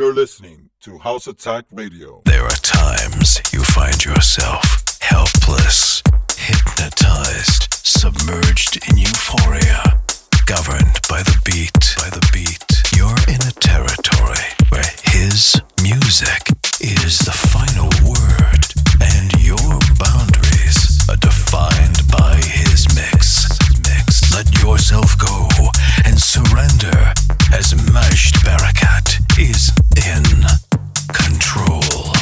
You're listening to House Attack Radio. There are times you find yourself helpless, hypnotized, submerged in euphoria, governed by the beat, by the beat. You're in a territory where his music is the final word and your boundaries are defined by his mix. Mix. Let yourself go and surrender as Majd Barakat is in control.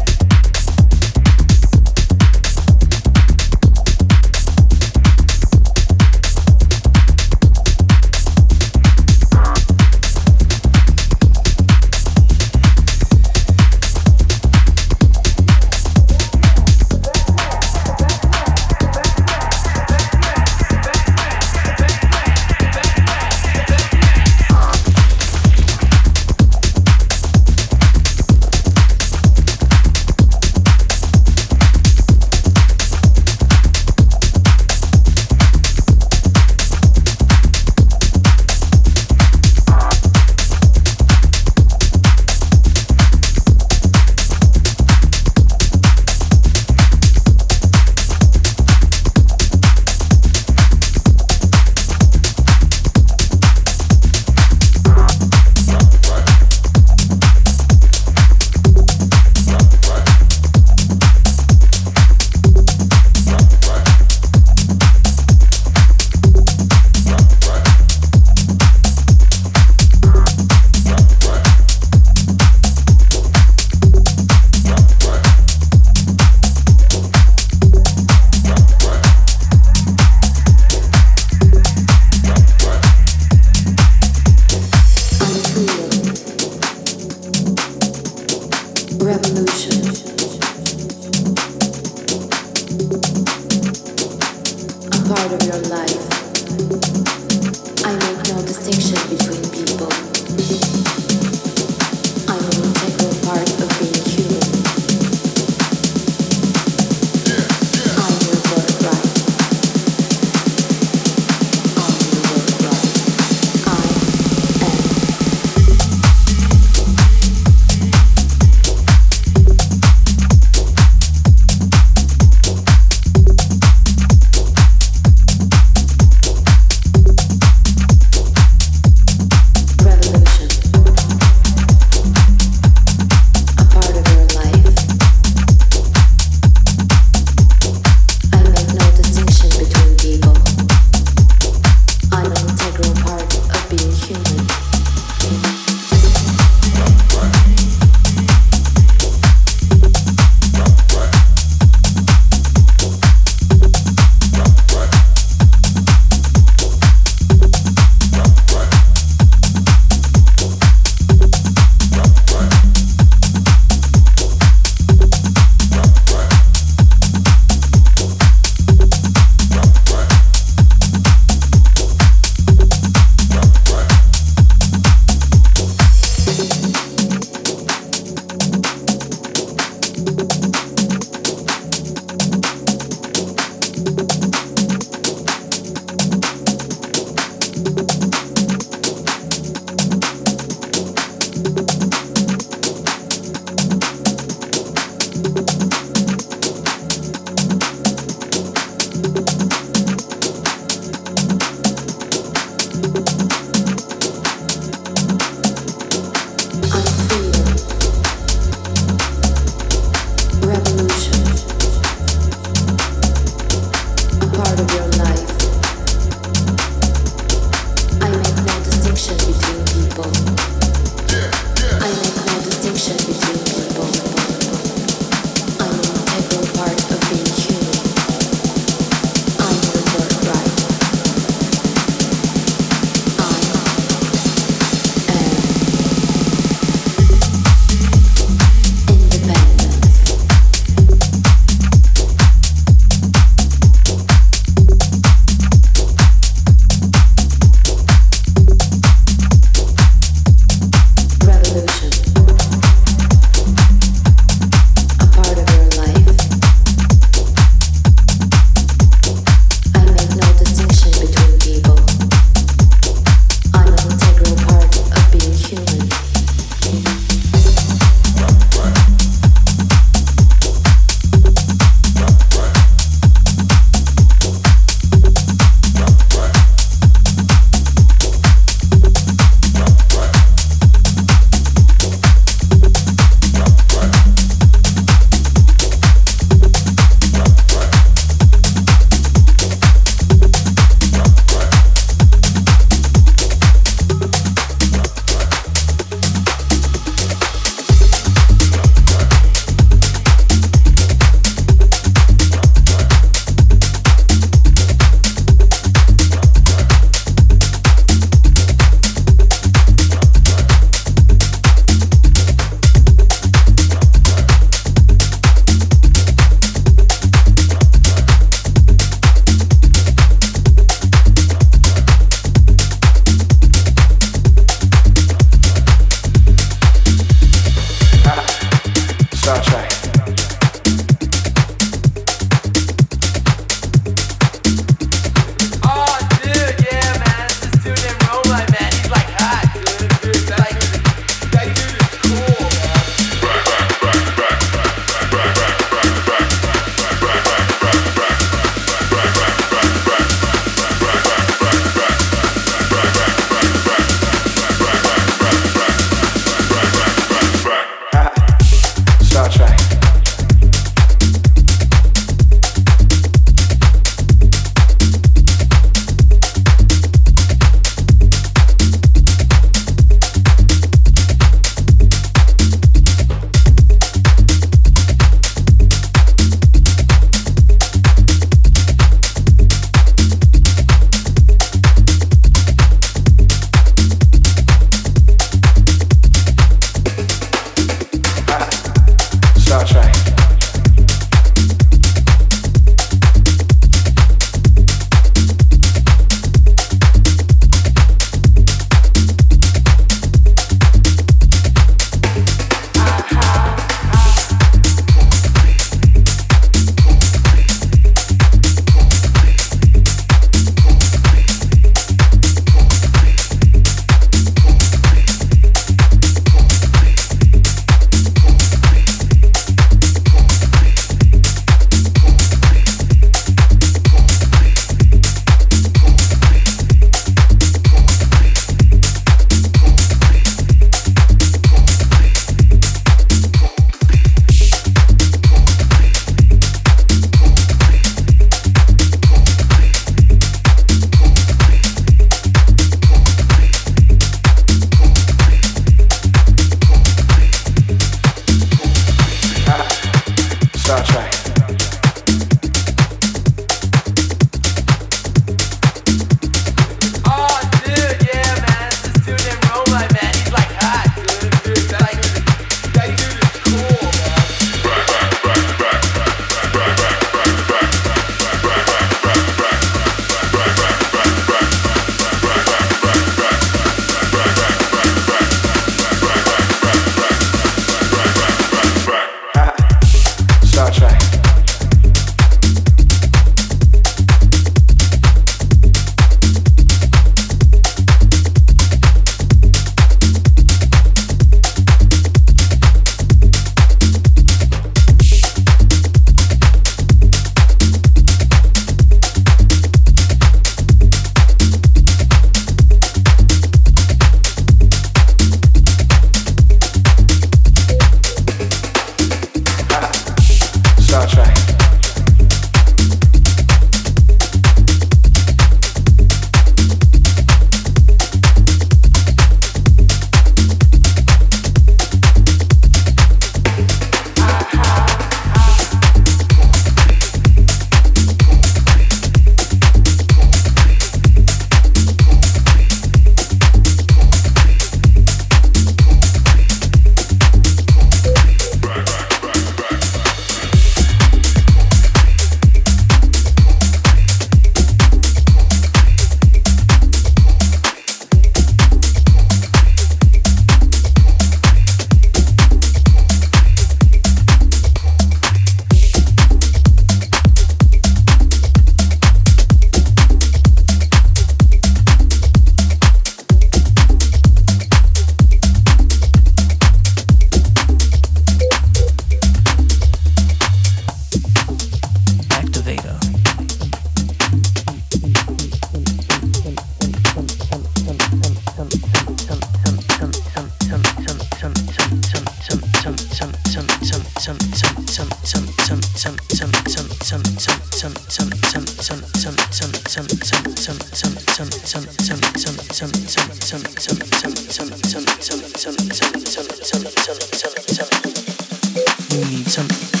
some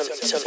You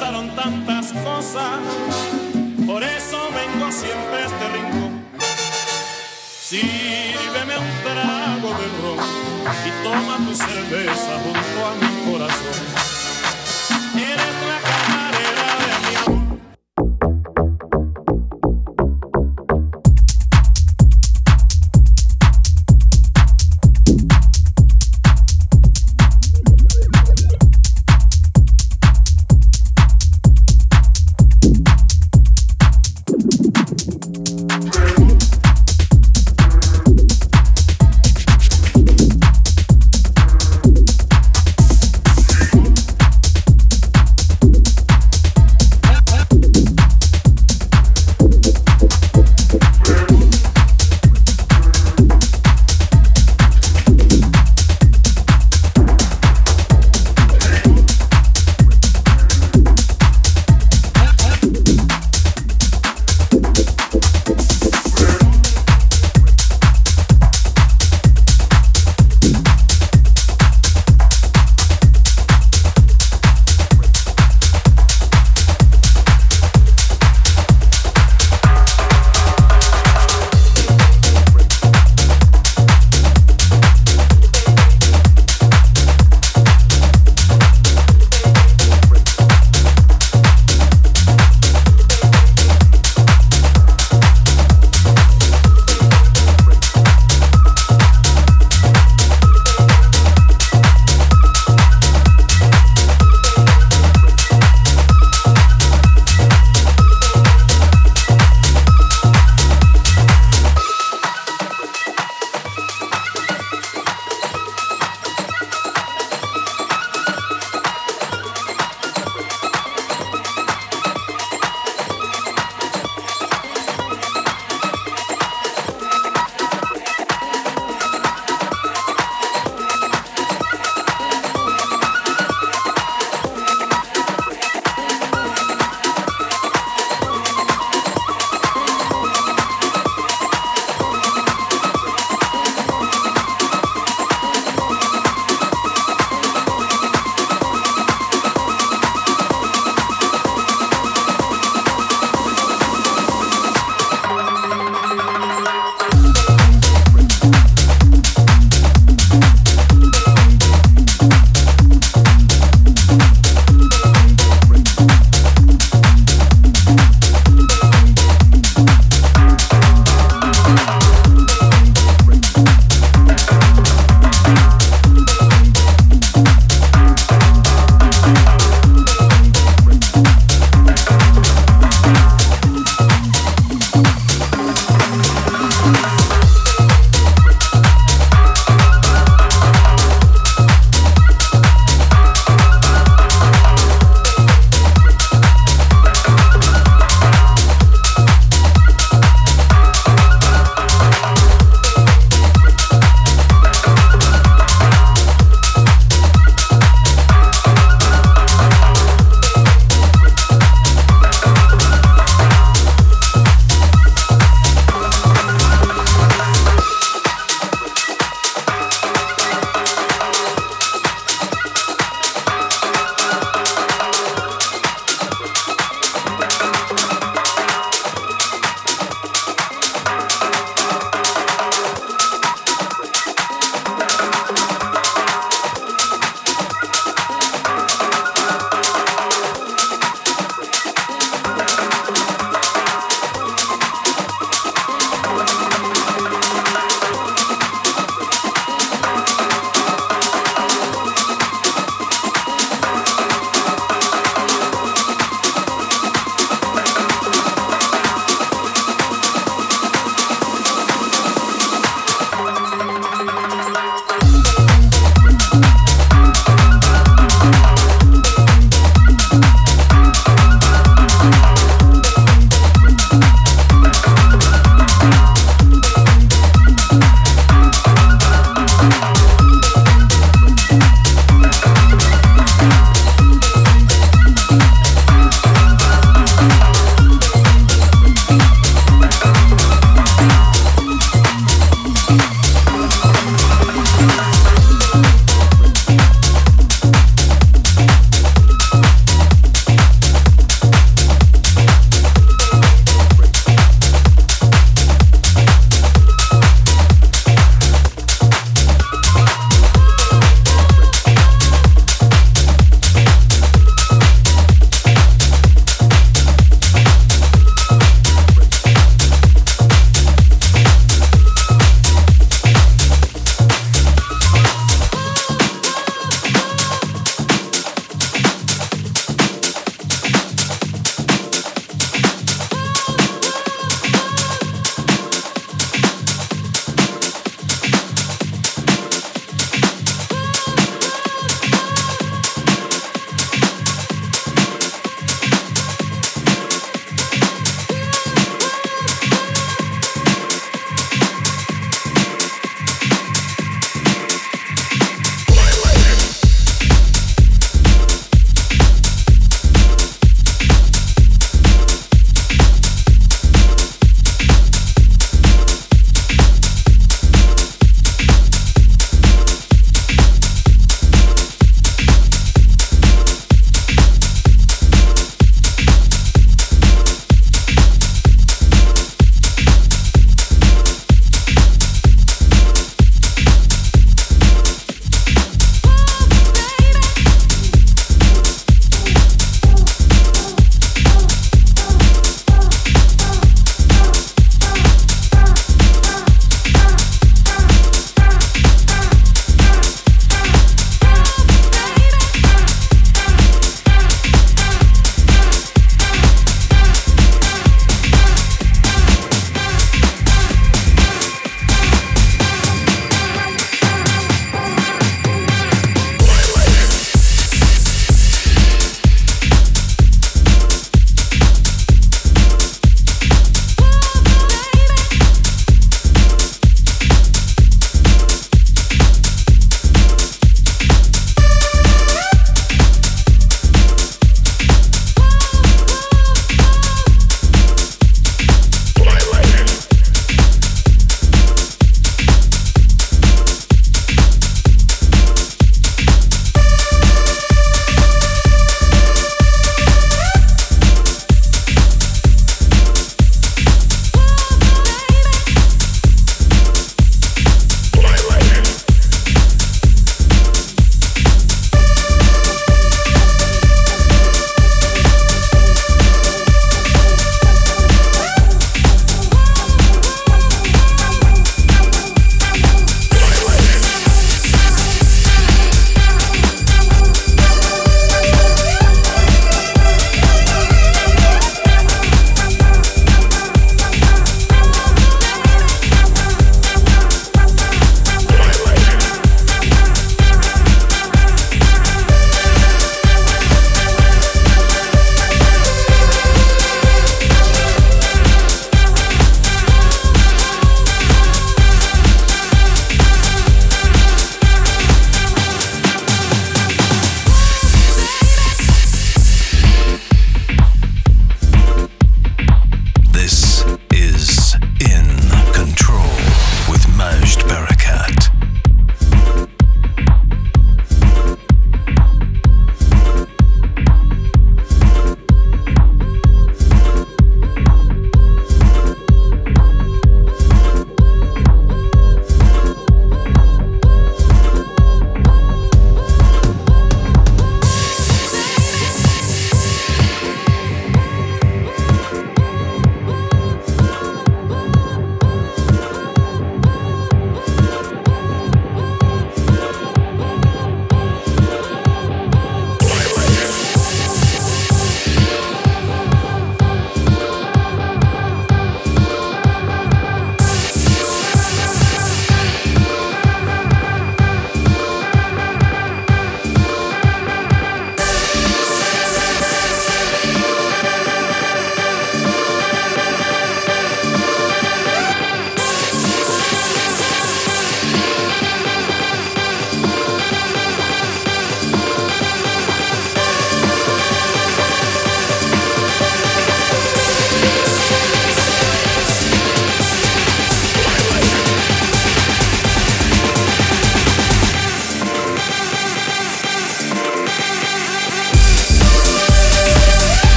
pasaron tantas cosas, por eso vengo siempre a este rincón. Sírveme un trago de ron y toma tu cerveza junto a mi corazón.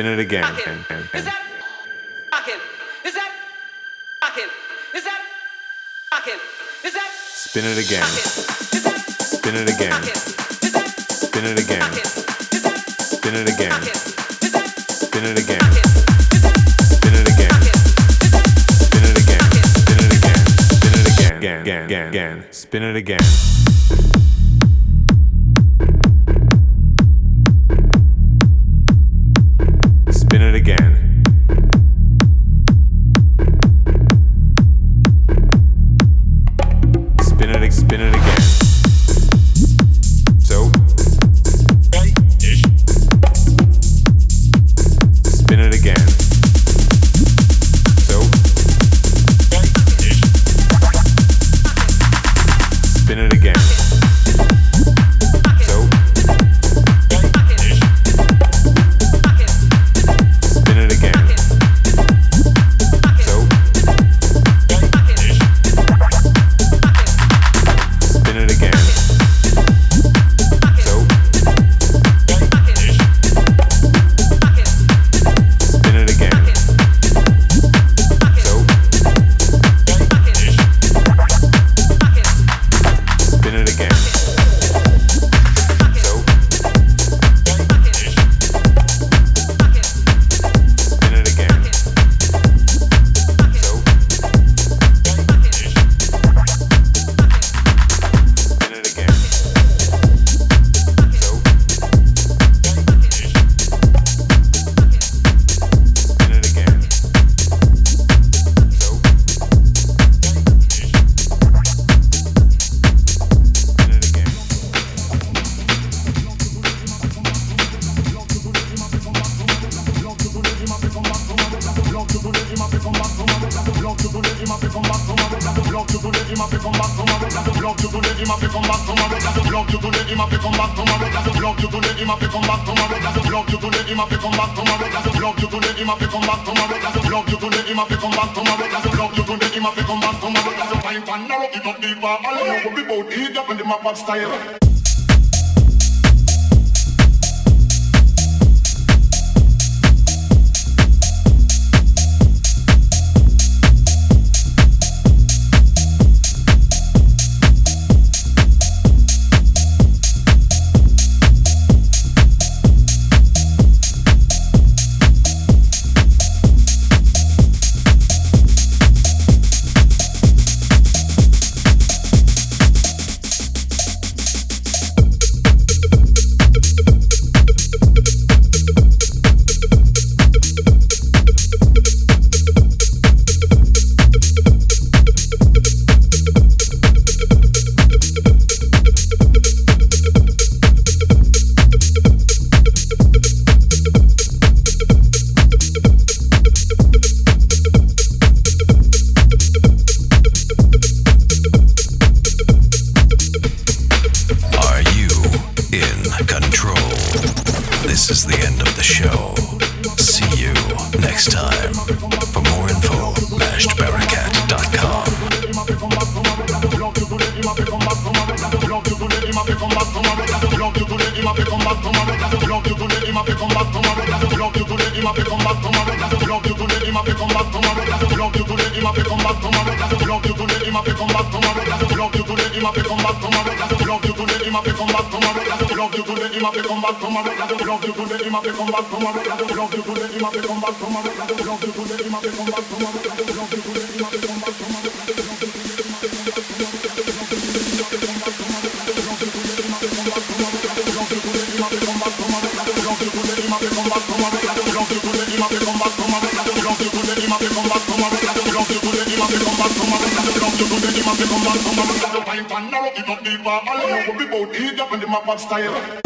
Spin it again. Is that fucking? Is that fucking? Is that fucking? Is that? Spin it again. Spin it again. Spin it again. Spin it again. Spin it again. Spin it again. Spin it again. Spin it again. Spin it again. Again. Again. Again. Spin it again. Style.